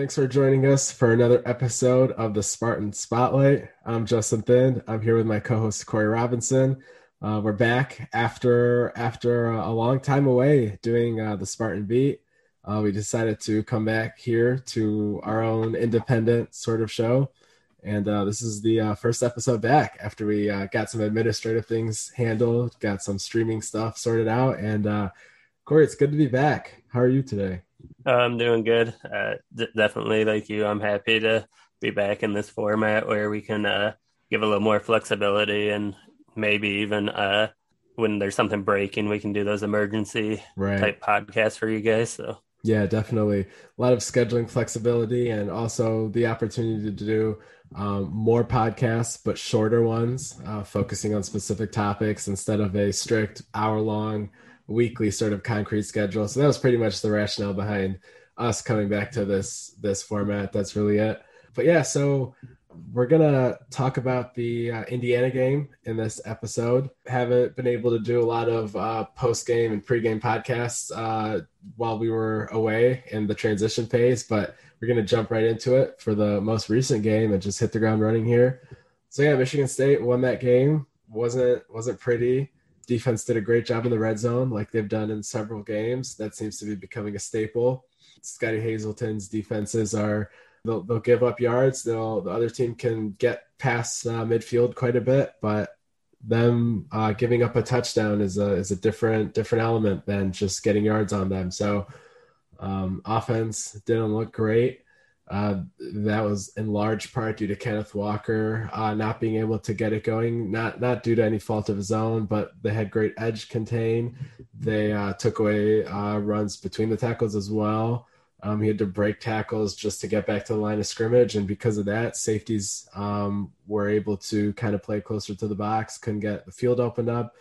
Thanks for joining us for another episode of the Spartan Spotlight. I'm Justin Thind. I'm here with my co-host Corey Robinson. Uh, we're back after after a long time away doing uh, the Spartan Beat. Uh, we decided to come back here to our own independent sort of show, and uh, this is the uh, first episode back after we uh, got some administrative things handled, got some streaming stuff sorted out, and Corey, it's good to be back. How are you today? I'm doing good. Uh, d- definitely, like you, I'm happy to be back in this format where we can uh, give a little more flexibility and maybe even uh, when there's something breaking, we can do those emergency right. type podcasts for you guys. So yeah, definitely a lot of scheduling flexibility and also the opportunity to do um, more podcasts, but shorter ones, uh, focusing on specific topics instead of a strict hour long weekly sort of concrete schedule. So that was pretty much the rationale behind us coming back to this this format. That's really it. But yeah, so we're gonna talk about the uh, Indiana game in this episode. Haven't been able to do a lot of uh, post game and pre game podcasts uh, while we were away in the transition phase, but we're gonna jump right into it for the most recent game and just hit the ground running here. So yeah, Michigan State won that game. wasn't wasn't pretty defense did a great job in the red zone, like they've done in several games. That seems to be becoming a staple. Scottie Hazelton's defenses are they'll, they'll give up yards. They'll the other team can get past uh, midfield quite a bit, but them uh, giving up a touchdown is a is a different different element than just getting yards on them. So um, offense didn't look great. Uh, that was in large part due to Kenneth Walker uh, not being able to get it going, not not due to any fault of his own, but they had great edge contain. They uh, took away uh, runs between the tackles as well. Um, he had to break tackles just to get back to the line of scrimmage, and because of that, safeties um, were able to kind of play closer to the box, couldn't get the field opened up.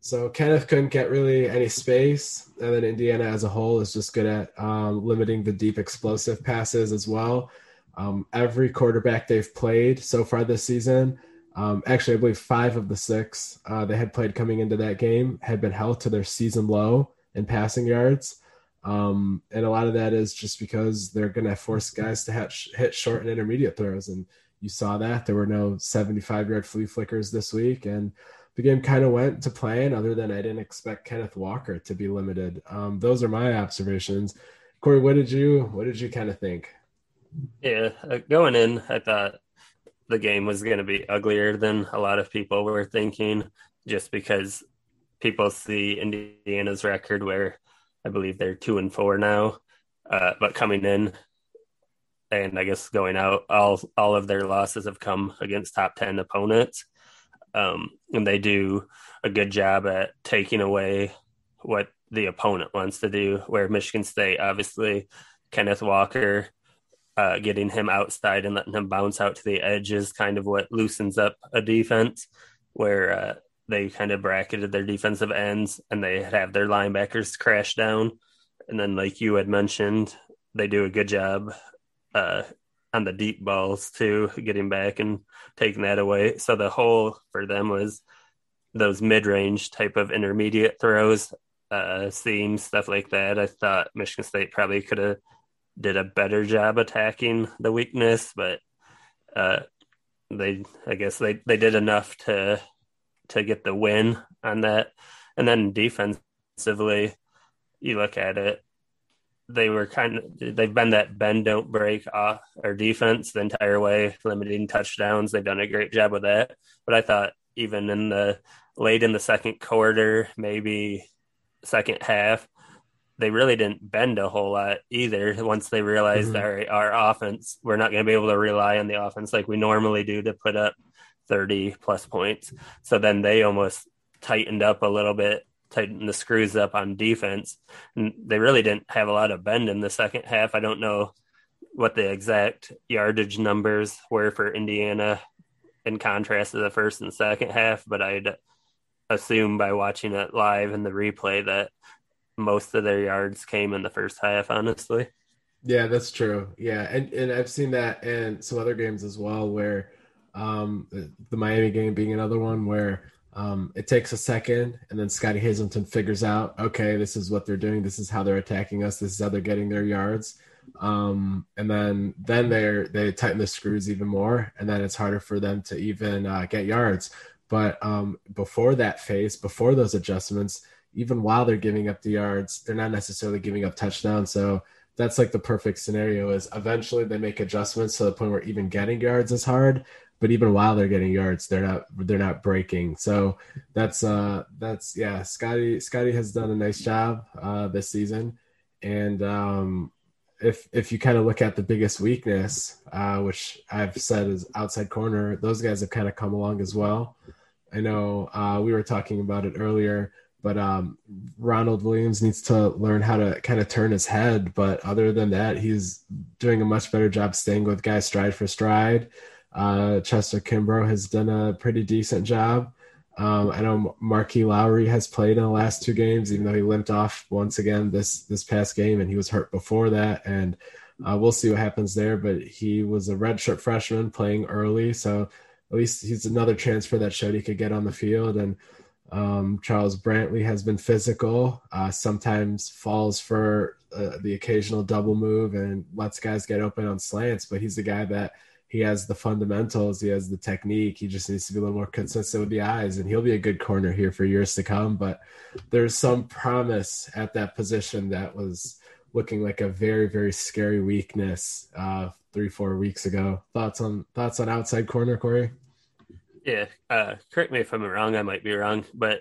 So Kenneth couldn't get really any space, and then Indiana as a whole is just good at um, limiting the deep explosive passes as well. Um, every quarterback they've played so far this season, um, actually I believe five of the six uh, they had played coming into that game had been held to their season low in passing yards. Um, and a lot of that is just because they're going to force guys to hit, hit short and intermediate throws. And you saw that there were no 75 yard flea flickers this week. And the game kind of went to plan, other than I didn't expect Kenneth Walker to be limited. Um, those are my observations. Corey, what did you what did you kind of think? Yeah, uh, going in, I thought the game was going to be uglier than a lot of people were thinking, just because people see Indiana's record, where I believe they're two and four now, uh, but coming in and I guess going out, all all of their losses have come against top ten opponents um, and they do a good job at taking away what the opponent wants to do. Where Michigan State, obviously, Kenneth Walker, uh, getting him outside and letting him bounce out to the edge is kind of what loosens up a defense. Where uh, they kind of bracketed their defensive ends and they have their linebackers crash down, and then like you had mentioned, they do a good job uh, on the deep balls too, getting back and taking that away. So the whole for them was those mid range type of intermediate throws, uh, seams, stuff like that. I thought Michigan State probably could have did a better job attacking the weakness, but uh, they, I guess they, they did enough to to get the win on that. And then defensively, you look at it, they were kind of they've been that bend don't break off or defense the entire way, limiting touchdowns. They've done a great job with that. But I thought even in the late in the second quarter, maybe second half, they really didn't bend a whole lot either. Once they realized mm-hmm. our our offense, we're not going to be able to rely on the offense like we normally do to put up thirty plus points. So then they almost tightened up a little bit tighten the screws up on defense. And they really didn't have a lot of bend in the second half. I don't know what the exact yardage numbers were for Indiana in contrast to the first and second half, but I'd assume by watching it live in the replay that most of their yards came in the first half, honestly. Yeah, that's true. Yeah, and and I've seen that in some other games as well, where um, the Miami game being another one where um, it takes a second, and then Scottie Hazelton figures out, okay, this is what they're doing. This is how they're attacking us. This is how they're getting their yards. Um, and then then they they tighten the screws even more, and then it's harder for them to even uh, get yards. But um, before that phase, before those adjustments, even while they're giving up the yards, they're not necessarily giving up touchdowns. So that's like the perfect scenario is eventually they make adjustments to the point where even getting yards is hard but even while they're getting yards they're not they're not breaking so that's uh that's yeah scottie scottie has done a nice job uh this season and um if if you kind of look at the biggest weakness uh which i've said is outside corner those guys have kind of come along as well i know uh we were talking about it earlier but um, Ronald Williams needs to learn how to kind of turn his head. But other than that, he's doing a much better job staying with guys stride for stride. Uh, Chester Kimbrough has done a pretty decent job. Um, I know Marqui Lowery has played in the last two games, even though he limped off once again this this past game, and he was hurt before that. And uh, we'll see what happens there. But he was a redshirt freshman playing early, so at least he's another transfer that showed he could get on the field. And um, Charles Brantley has been physical, uh, sometimes falls for uh, the occasional double move and lets guys get open on slants, but he's the guy that he has the fundamentals, he has the technique. He just needs to be a little more consistent with the eyes, and he'll be a good corner here for years to come. But there's some promise at that position that was looking like a very, very scary weakness uh, three, four weeks ago. Thoughts on thoughts on outside corner, Corey? Yeah, uh, correct me if I'm wrong. I might be wrong, but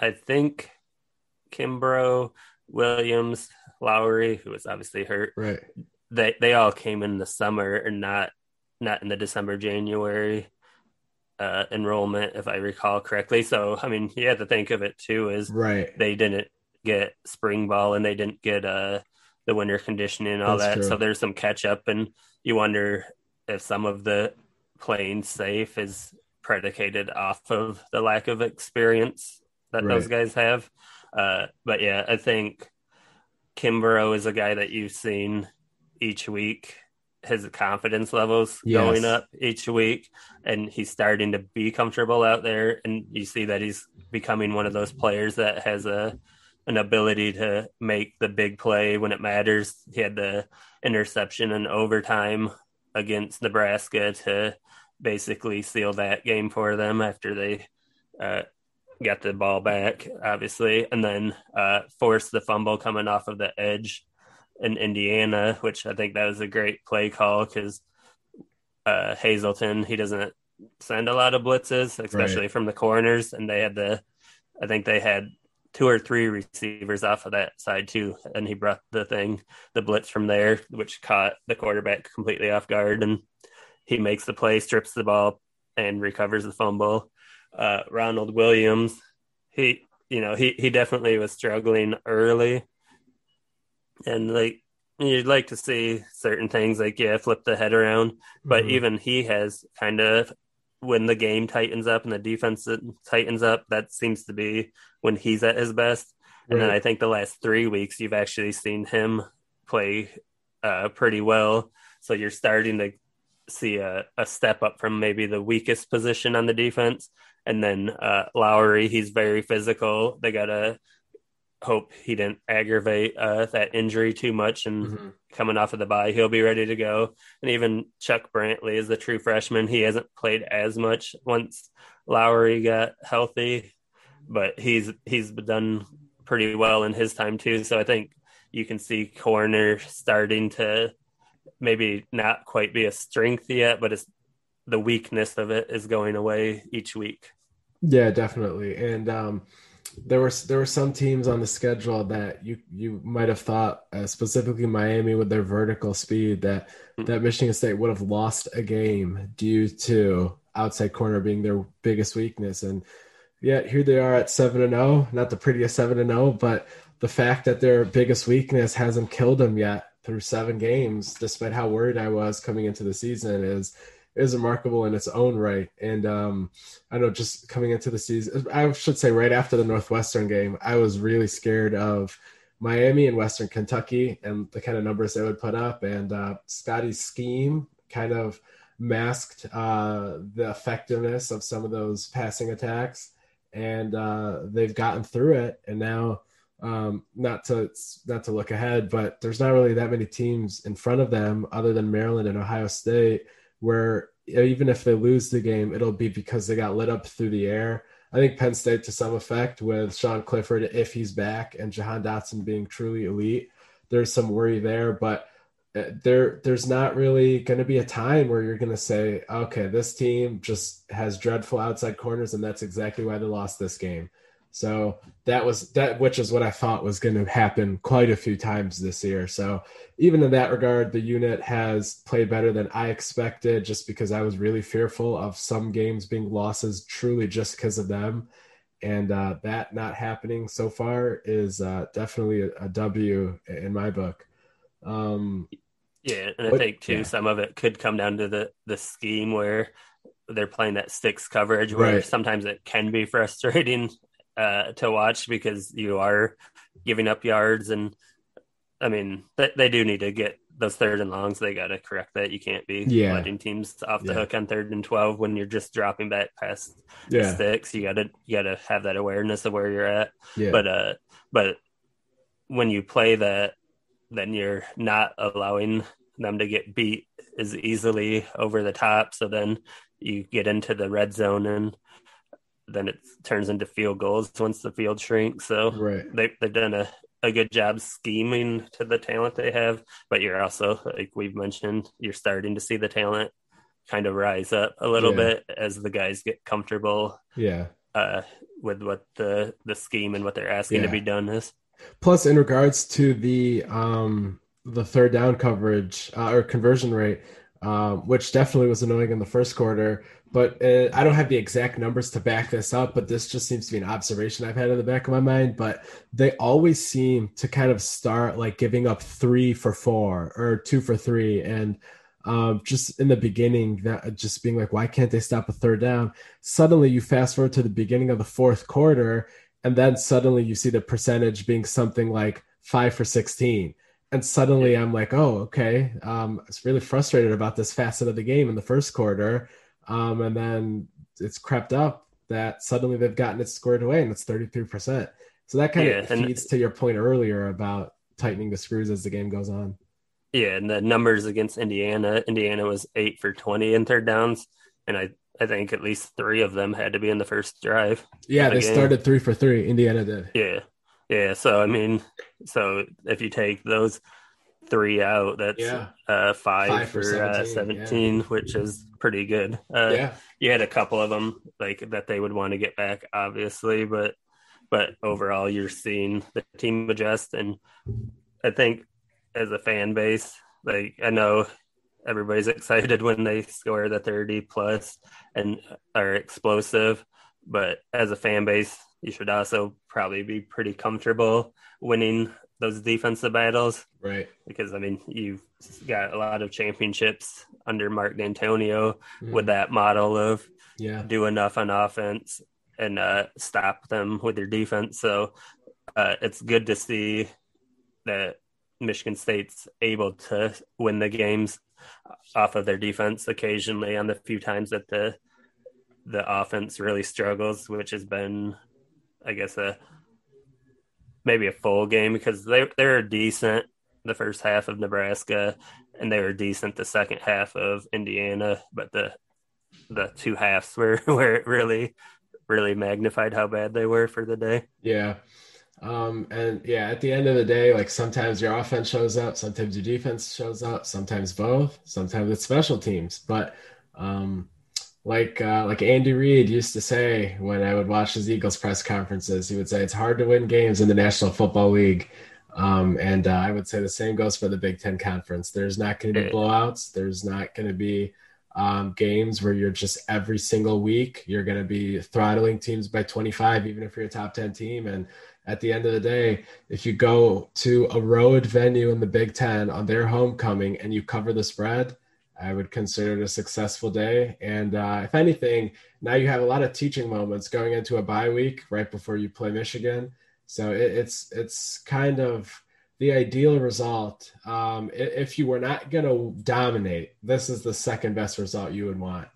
I think Kimbrough, Williams, Lowery, who was obviously hurt, right? They they all came in the summer and not not in the December January uh, enrollment, if I recall correctly. So I mean, you have to think of it too is right. They didn't get spring ball and they didn't get uh the winter conditioning and all That's that. True. So there's some catch up, and you wonder if some of the playing safe is predicated off of the lack of experience that right. those guys have. Uh, but yeah, I think Kimbrough is a guy that you've seen each week. His confidence levels yes. going up each week, and he's starting to be comfortable out there. And you see that he's becoming one of those players that has a an ability to make the big play when it matters. He had the interception in overtime against Nebraska to basically seal that game for them after they uh, got the ball back, obviously, and then uh, forced the fumble coming off of the edge in Indiana, which I think that was a great play call because uh, Hazelton he doesn't send a lot of blitzes, especially right. from the corners, and they had the I think they had two or three receivers off of that side too, and he brought the thing the blitz from there, which caught the quarterback completely off guard and he makes the play, strips the ball, and recovers the fumble. Uh, Ronald Williams, he you know he he definitely was struggling early, and like you'd like to see certain things like yeah flip the head around, but mm-hmm. even he has kind of when the game tightens up and the defense tightens up, that seems to be when he's at his best. And then I think the last three weeks you've actually seen him play uh, pretty well. So you're starting to see a, a step up from maybe the weakest position on the defense. And then uh, Lowery, he's very physical. They got to hope he didn't aggravate uh, that injury too much. And mm-hmm. coming off of the bye, he'll be ready to go. And even Chuck Brantley is the true freshman. He hasn't played as much once Lowery got healthy, but he's he's done pretty well in his time too. So I think you can see corner starting to maybe not quite be a strength yet, but it's the weakness of it is going away each week. Yeah, definitely. And um, there were there were some teams on the schedule that you you might have thought, uh, specifically Miami with their vertical speed, that mm-hmm. that Michigan State would have lost a game due to outside corner being their biggest weakness. And yet here they are at seven and zero, oh. not the prettiest seven and zero, oh, but the fact that their biggest weakness hasn't killed them yet through seven games, despite how worried I was coming into the season, is is remarkable in its own right. And um, I know just coming into the season, I should say right after the Northwestern game, I was really scared of Miami and Western Kentucky and the kind of numbers they would put up. And uh, Scottie's scheme kind of masked uh, the effectiveness of some of those passing attacks, and uh, they've gotten through it. And now um, not to not to look ahead, but there's not really that many teams in front of them other than Maryland and Ohio State where even if they lose the game, it'll be because they got lit up through the air. I think Penn State to some effect with Sean Clifford if he's back and Jahan Dotson being truly elite. There's some worry there, but uh, there there's not really going to be a time where you're going to say, okay, this team just has dreadful outside corners, and that's exactly why they lost this game. So that was that, which is what I thought was going to happen quite a few times this year. So even in that regard, the unit has played better than I expected, just because I was really fearful of some games being losses truly just because of them, and uh, that not happening so far is uh, definitely a, a W in my book. Um, yeah, and I but, think too yeah. some of it could come down to the the scheme where they're playing that six coverage, where right. sometimes it can be frustrating uh, to watch because you are giving up yards and I mean they, they do need to get those third and longs. They got to correct that. You can't be yeah. letting teams off the yeah. hook on third and twelve when you're just dropping back past yeah. sticks. You got to you got to have that awareness of where you're at. Yeah. But uh, but when you play that, then you're not allowing them to get beat as easily over the top. So then you get into the red zone and then it turns into field goals once the field shrinks. So right. they they've done a, a good job scheming to the talent they have, but you're also like we've mentioned, you're starting to see the talent kind of rise up a little yeah. bit as the guys get comfortable. Yeah. Uh, with what the the scheme and what they're asking yeah. to be done is. Plus, in regards to the um the third down coverage uh, or conversion rate, um, which definitely was annoying in the first quarter but uh, I don't have the exact numbers to back this up, but this just seems to be an observation I've had in the back of my mind. But they always seem to kind of start like giving up three for four or two for three. And um, just in the beginning, that just being like, why can't they stop a third down? Suddenly, you fast forward to the beginning of the fourth quarter, and then suddenly you see the percentage being something like five for 16 and suddenly I'm like, oh, okay. Um, I was really frustrated about this facet of the game in the first quarter. Um, and then it's crept up that suddenly they've gotten it squared away and it's 33%. So that kind yeah, of feeds to your point earlier about tightening the screws as the game goes on. Yeah, and the numbers against Indiana, Indiana was eight for 20 in third downs. And I, I think at least three of them had to be in the first drive. Yeah, the they game. started three for three. Indiana did. Yeah. Yeah. So, I mean, so if you take those three out. That's yeah. uh, five, five, for, for uh, 17, uh, 17 yeah. which is pretty good. Uh, yeah. You had a couple of them like that they would want to get back, obviously, but but overall, you're seeing the team adjust, and I think as a fan base, like I know everybody's excited when they score the 30 plus and are explosive, but as a fan base, you should also probably be pretty comfortable winning those defensive battles. Right. Because I mean, you've got a lot of championships under Mark Dantonio mm. with that model of yeah, do enough on offense and uh, stop them with your defense. So uh, it's good to see that Michigan State's able to win the games off of their defense occasionally on the few times that the the offense really struggles, which has been, I guess, a maybe a full game because they they were decent the first half of Nebraska and they were decent the second half of Indiana, but the the two halves were where it really really magnified how bad they were for the day. Yeah. Um, and yeah, at the end of the day, like sometimes your offense shows up, sometimes your defense shows up, sometimes both, sometimes it's special teams. But um, like uh, like Andy Reid used to say when I would watch his Eagles press conferences, he would say it's hard to win games in the National Football League. Um, and uh, I would say the same goes for the Big Ten Conference. There's not going to be blowouts. There's not going to be um, games where you're just every single week you're going to be throttling teams by 25, even if you're a top 10 team. And at the end of the day, if you go to a road venue in the Big Ten on their homecoming and you cover the spread, I would consider it a successful day. And uh, if anything, now you have a lot of teaching moments going into a bye week right before you play Michigan. So it, it's it's kind of the ideal result. Um, if you were not going to dominate, this is the second best result you would want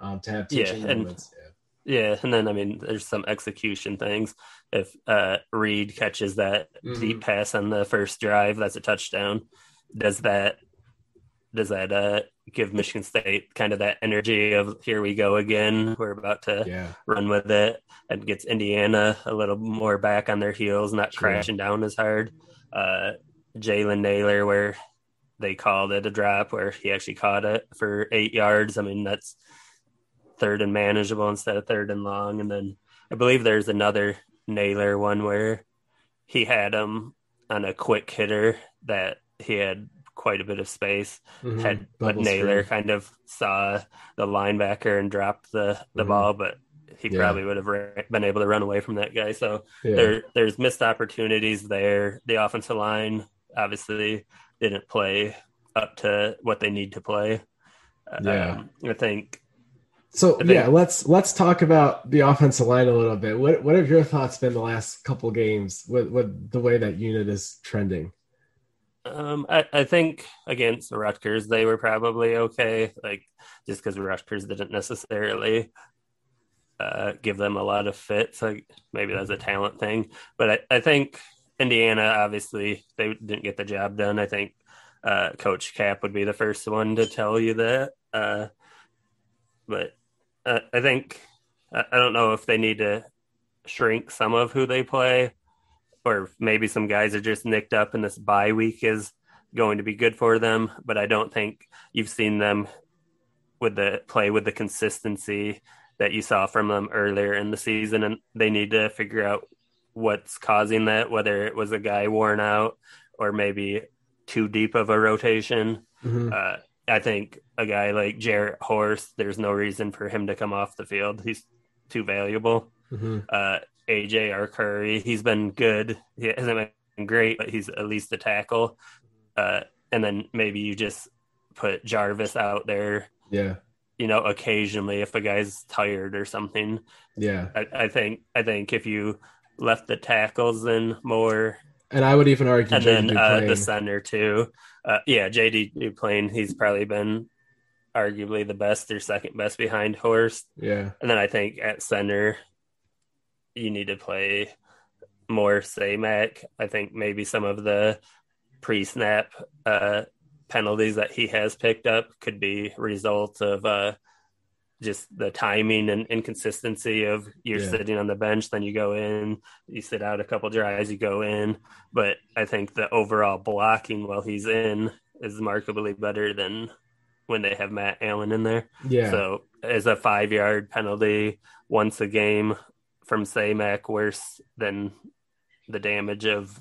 um, to have teaching yeah, moments. And, Yeah, and then I mean, there's some execution things. If uh, Reed catches that mm-hmm. deep pass on the first drive, that's a touchdown. Does that does that uh, give Michigan State kind of that energy of here we go again? We're about to yeah. run with it, and gets Indiana a little more back on their heels, not crashing down as hard. Uh, Jalen Nailor, where they called it a drop, where he actually caught it for eight yards. I mean, that's third and manageable instead of third and long. And then I believe there's another Nailor one where he had him on a quick hitter that he had quite a bit of space. Mm-hmm. Had but Nailor kind of saw the linebacker and dropped the the mm-hmm. ball, but he yeah. probably would have been able to run away from that guy. So yeah. there there's missed opportunities there. The offensive line obviously didn't play up to what they need to play. Yeah, um, I think. So I think, yeah, let's let's talk about the offensive line a little bit. What what have your thoughts been the last couple games with, with the way that unit is trending? Um, I, I think against the Rutgers, they were probably okay. Like just because Rutgers didn't necessarily uh, give them a lot of fits. Like maybe that's a talent thing. But I, I think Indiana, obviously, they didn't get the job done. I think uh, Coach Cap would be the first one to tell you that. Uh, but uh, I think I don't know if they need to shrink some of who they play, or maybe some guys are just nicked up, and this bye week is going to be good for them. But I don't think you've seen them with the play with the consistency that you saw from them earlier in the season, and they need to figure out what's causing that, whether it was a guy worn out or maybe too deep of a rotation. Mm-hmm. Uh, I think a guy like Jarrett Horst, there's no reason for him to come off the field. He's too valuable. Mm-hmm. Uh, AJ Arcuri, he's been good. He hasn't been great, but he's at least a tackle. Uh, and then maybe you just put Jarvis out there. Yeah. You know, occasionally if a guy's tired or something. Yeah. I, I think I think if you left the tackles in more. And I would even argue, and then uh, the center too. Uh, yeah, JD Duplain, he's probably been arguably the best or second best behind Horst. Yeah, and then I think at center, you need to play more Samac. I think maybe some of the pre-snap uh, penalties that he has picked up could be results of uh, just the timing and inconsistency of you're yeah. sitting on the bench, then you go in, you sit out a couple drives, you go in. But I think the overall blocking while he's in is markedly better than when they have Matt Allen in there. Yeah. So as a five yard penalty once a game from Samac worse than the damage of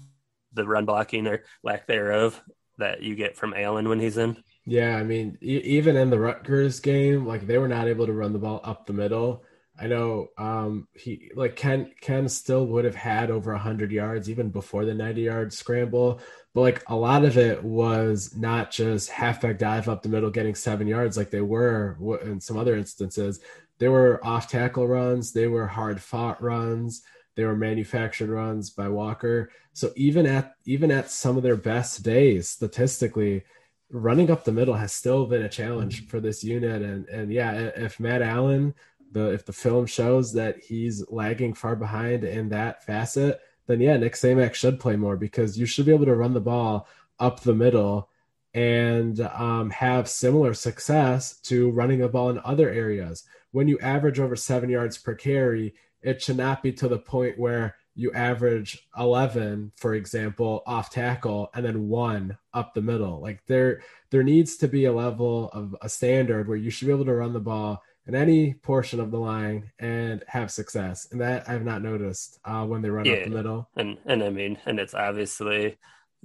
the run blocking or lack thereof that you get from Allen when he's in. Yeah, I mean, e- even in the Rutgers game, like they were not able to run the ball up the middle. I know um, he like Ken Ken still would have had over hundred yards even before the ninety yard scramble, but like a lot of it was not just halfback dive up the middle getting seven yards like they were in some other instances. They were off tackle runs, they were hard fought runs, they were manufactured runs by Walker. So even at even at some of their best days, statistically, running up the middle has still been a challenge for this unit. And and yeah, if Matt Allen, the if the film shows that he's lagging far behind in that facet, then yeah, Nick Samac should play more because you should be able to run the ball up the middle and um, have similar success to running the ball in other areas. When you average over seven yards per carry, it should not be to the point where you average 11 for example off tackle and then one up the middle. Like there there needs to be a level of a standard where you should be able to run the ball in any portion of the line and have success. And that i've not noticed uh, when they run yeah. up the middle. And and i mean and it's obviously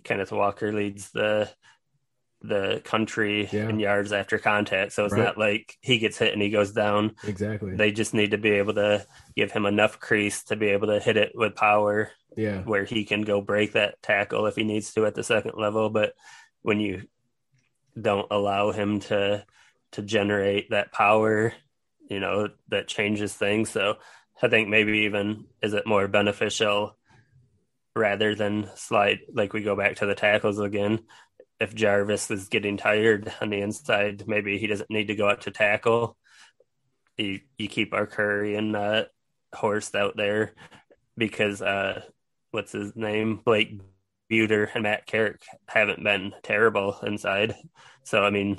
kenneth walker leads the the country yeah. in yards after contact. So it's right. not like he gets hit and he goes down. Exactly. They just need to be able to give him enough crease to be able to hit it with power. Yeah. Where he can go break that tackle if he needs to at the second level. But when you don't allow him to to generate that power, you know, that changes things. So I think maybe even is it more beneficial rather than slide like we go back to the tackles again if Jarvis is getting tired on the inside, maybe he doesn't need to go out to tackle you you keep Arcuri and uh, Horst out there because uh, what's his name Blake Bueter and Matt Carrick haven't been terrible inside. So I mean,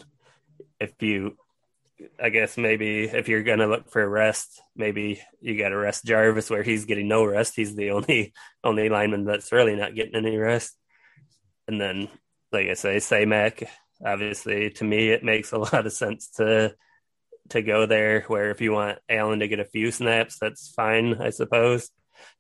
if you, I guess maybe if you're gonna look for rest, maybe you got to rest Jarvis where he's getting no rest. He's the only only lineman that's really not getting any rest. And then, like I say, Samac. Obviously, to me, it makes a lot of sense to to go there. Where if you want Allen to get a few snaps, that's fine, I suppose.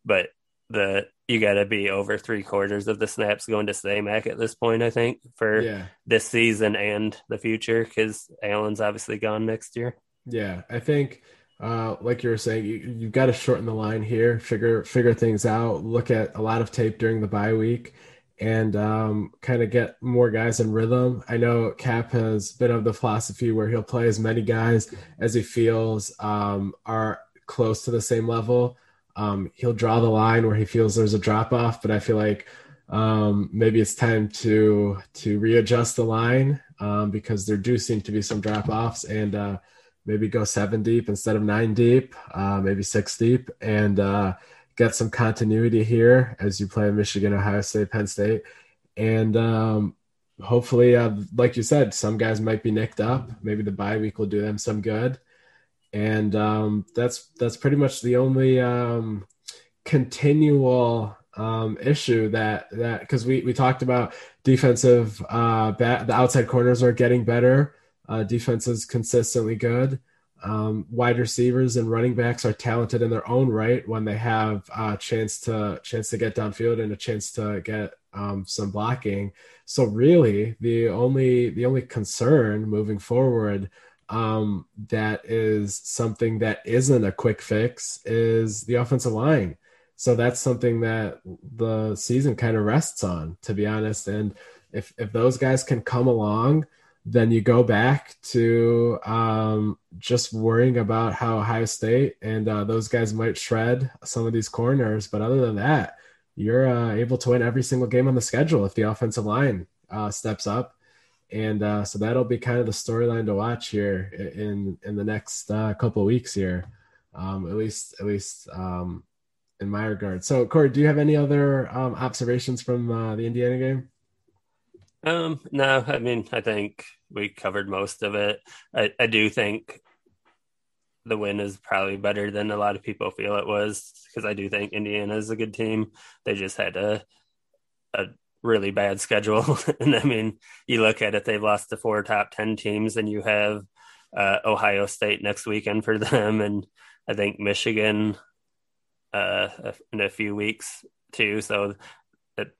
But the you got to be over three quarters of the snaps going to Samac at this point, I think, for yeah. this season and the future, because Allen's obviously gone next year. Yeah, I think, uh, like you were saying, you, you've got to shorten the line here, figure figure things out, look at a lot of tape during the bye week, and um, kind of get more guys in rhythm. I know Cap has been of the philosophy where he'll play as many guys as he feels um, are close to the same level um, he'll draw the line where he feels there's a drop off, but I feel like um, maybe it's time to to readjust the line um, because there do seem to be some drop offs and uh, maybe go seven deep instead of nine deep, uh, maybe six deep, and uh, get some continuity here as you play Michigan, Ohio State, Penn State, and um, hopefully, uh, like you said, some guys might be nicked up. Maybe the bye week will do them some good and um, that's that's pretty much the only um, continual um, issue that that because we we talked about defensive uh, bat, the outside corners are getting better. Uh, defense is consistently good. Um, wide receivers and running backs are talented in their own right when they have a chance to chance to get downfield and a chance to get um, some blocking. So really, the only the only concern moving forward um, that is something that isn't a quick fix is the offensive line. So that's something that the season kind of rests on, to be honest. And if if those guys can come along, then you go back to um, just worrying about how Ohio State and uh, those guys might shred some of these corners. But other than that, you're uh, able to win every single game on the schedule if the offensive line uh, steps up and uh, so that'll be kind of the storyline to watch here in in the next uh, couple weeks here, um, at least at least um, in my regard. So, Corey, do you have any other um, observations from uh, the Indiana game? Um, no, I mean, I think we covered most of it. I, I do think the win is probably better than a lot of people feel it was because I do think Indiana is a good team. They just had a a really bad schedule. and I mean, you look at it, they've lost to four top 10 teams, and you have uh, Ohio State next weekend for them. And I think Michigan uh, in a few weeks too. So it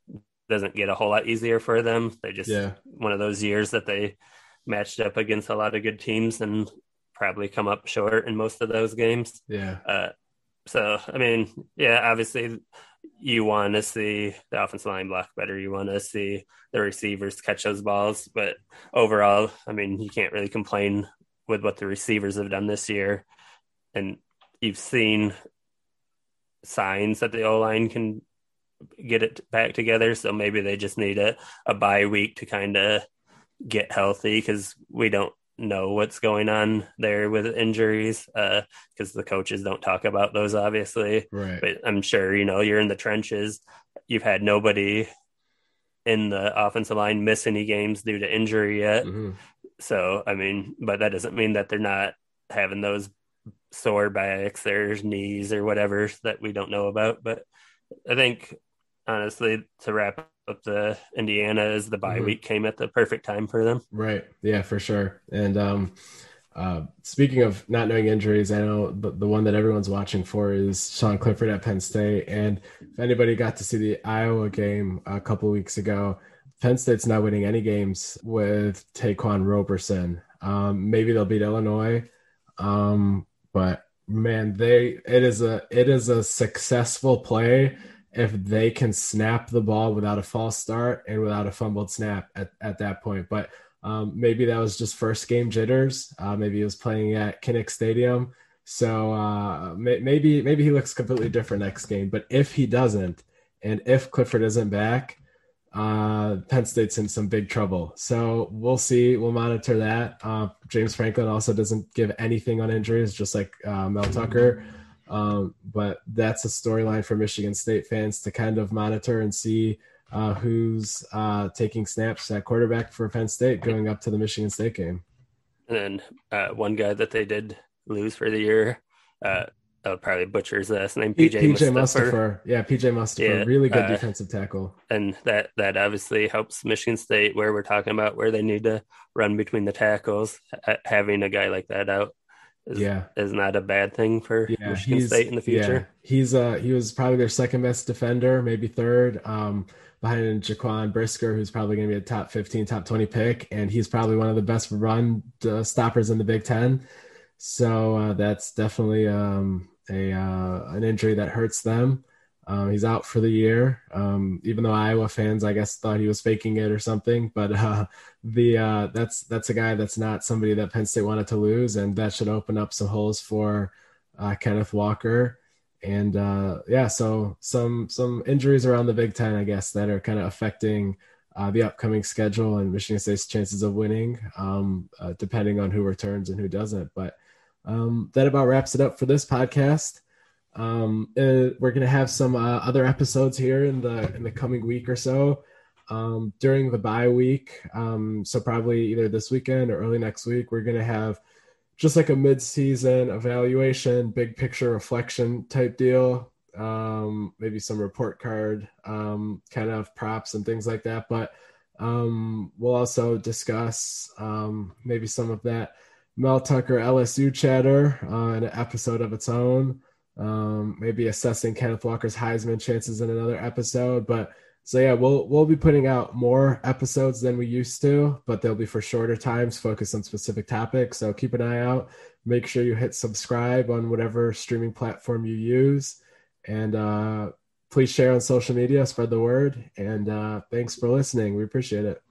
doesn't get a whole lot easier for them. They just, yeah. one of those years that they matched up against a lot of good teams and probably come up short in most of those games. Yeah. Uh, so, I mean, yeah, obviously you want to see the offensive line block better. You want to see the receivers catch those balls. But overall, I mean, you can't really complain with what the receivers have done this year. And you've seen signs that the O line can get it back together. So maybe they just need a, a bye week to kind of get healthy because we don't know what's going on there with injuries because uh, the coaches don't talk about those obviously right but i'm sure you know you're in the trenches you've had nobody in the offensive line miss any games due to injury yet mm-hmm. so i mean but that doesn't mean that they're not having those sore backs or knees or whatever that we don't know about but i think honestly to wrap up the Indiana as the bye mm-hmm. week came at the perfect time for them. Right. Yeah, for sure. And um, uh, speaking of not knowing injuries, I know the, the one that everyone's watching for is Sean Clifford at Penn State. And if anybody got to see the Iowa game a couple weeks ago, Penn State's not winning any games with Ta'Quan Roberson. Um, maybe they'll beat Illinois, um, but man, they it is a it is a successful play if they can snap the ball without a false start and without a fumbled snap at, at that point. But um, maybe that was just first game jitters. Uh, maybe he was playing at Kinnick Stadium. So uh, may, maybe maybe he looks completely different next game. But if he doesn't, and if Clifford isn't back, uh, Penn State's in some big trouble. So we'll see. We'll monitor that. Uh, James Franklin also doesn't give anything on injuries, just like uh, Mel Tucker. Um, but that's a storyline for Michigan State fans to kind of monitor and see uh, who's uh, taking snaps at quarterback for Penn State going up to the Michigan State game. And then uh, one guy that they did lose for the year, uh, I'll probably butcher his last name, PJ, PJ Mustipher. Yeah, PJ Mustipher, yeah, really good uh, defensive tackle. And that that obviously helps Michigan State, where we're talking about where they need to run between the tackles. Having a guy like that out is, yeah. is not a bad thing for yeah, Michigan State in the future. Yeah. He's uh he was probably their second best defender, maybe third, um, behind Jaquan Brisker, who's probably going to be a top fifteen, top twenty pick, and he's probably one of the best run uh, stoppers in the Big Ten. So uh, that's definitely um, a uh, an injury that hurts them. Um, he's out for the year. Um, even though Iowa fans, I guess, thought he was faking it or something, but uh, the uh, that's that's a guy that's not somebody that Penn State wanted to lose, and that should open up some holes for uh, Kenneth Walker. And uh, yeah, so some some injuries around the Big Ten, I guess, that are kind of affecting uh, the upcoming schedule and Michigan State's chances of winning, um, depending on who returns and who doesn't. But um, that about wraps it up for this podcast. Um, uh, we're gonna have some uh, other episodes here in the in the coming week or so um, during the bye week. Um, so probably either this weekend or early next week, we're gonna have just like a mid-season evaluation, big picture reflection type deal. Um, maybe some report card um, kind of props and things like that. But um, we'll also discuss um, maybe some of that Mel Tucker LSU chatter uh, in an episode of its own um, maybe assessing Kenneth Walker's Heisman chances in another episode. But so yeah, we'll we'll be putting out more episodes than we used to, but they'll be for shorter times, focused on specific topics. So keep an eye out. Make sure you hit subscribe on whatever streaming platform you use, and uh, please share on social media, spread the word. And uh, thanks for listening. We appreciate it.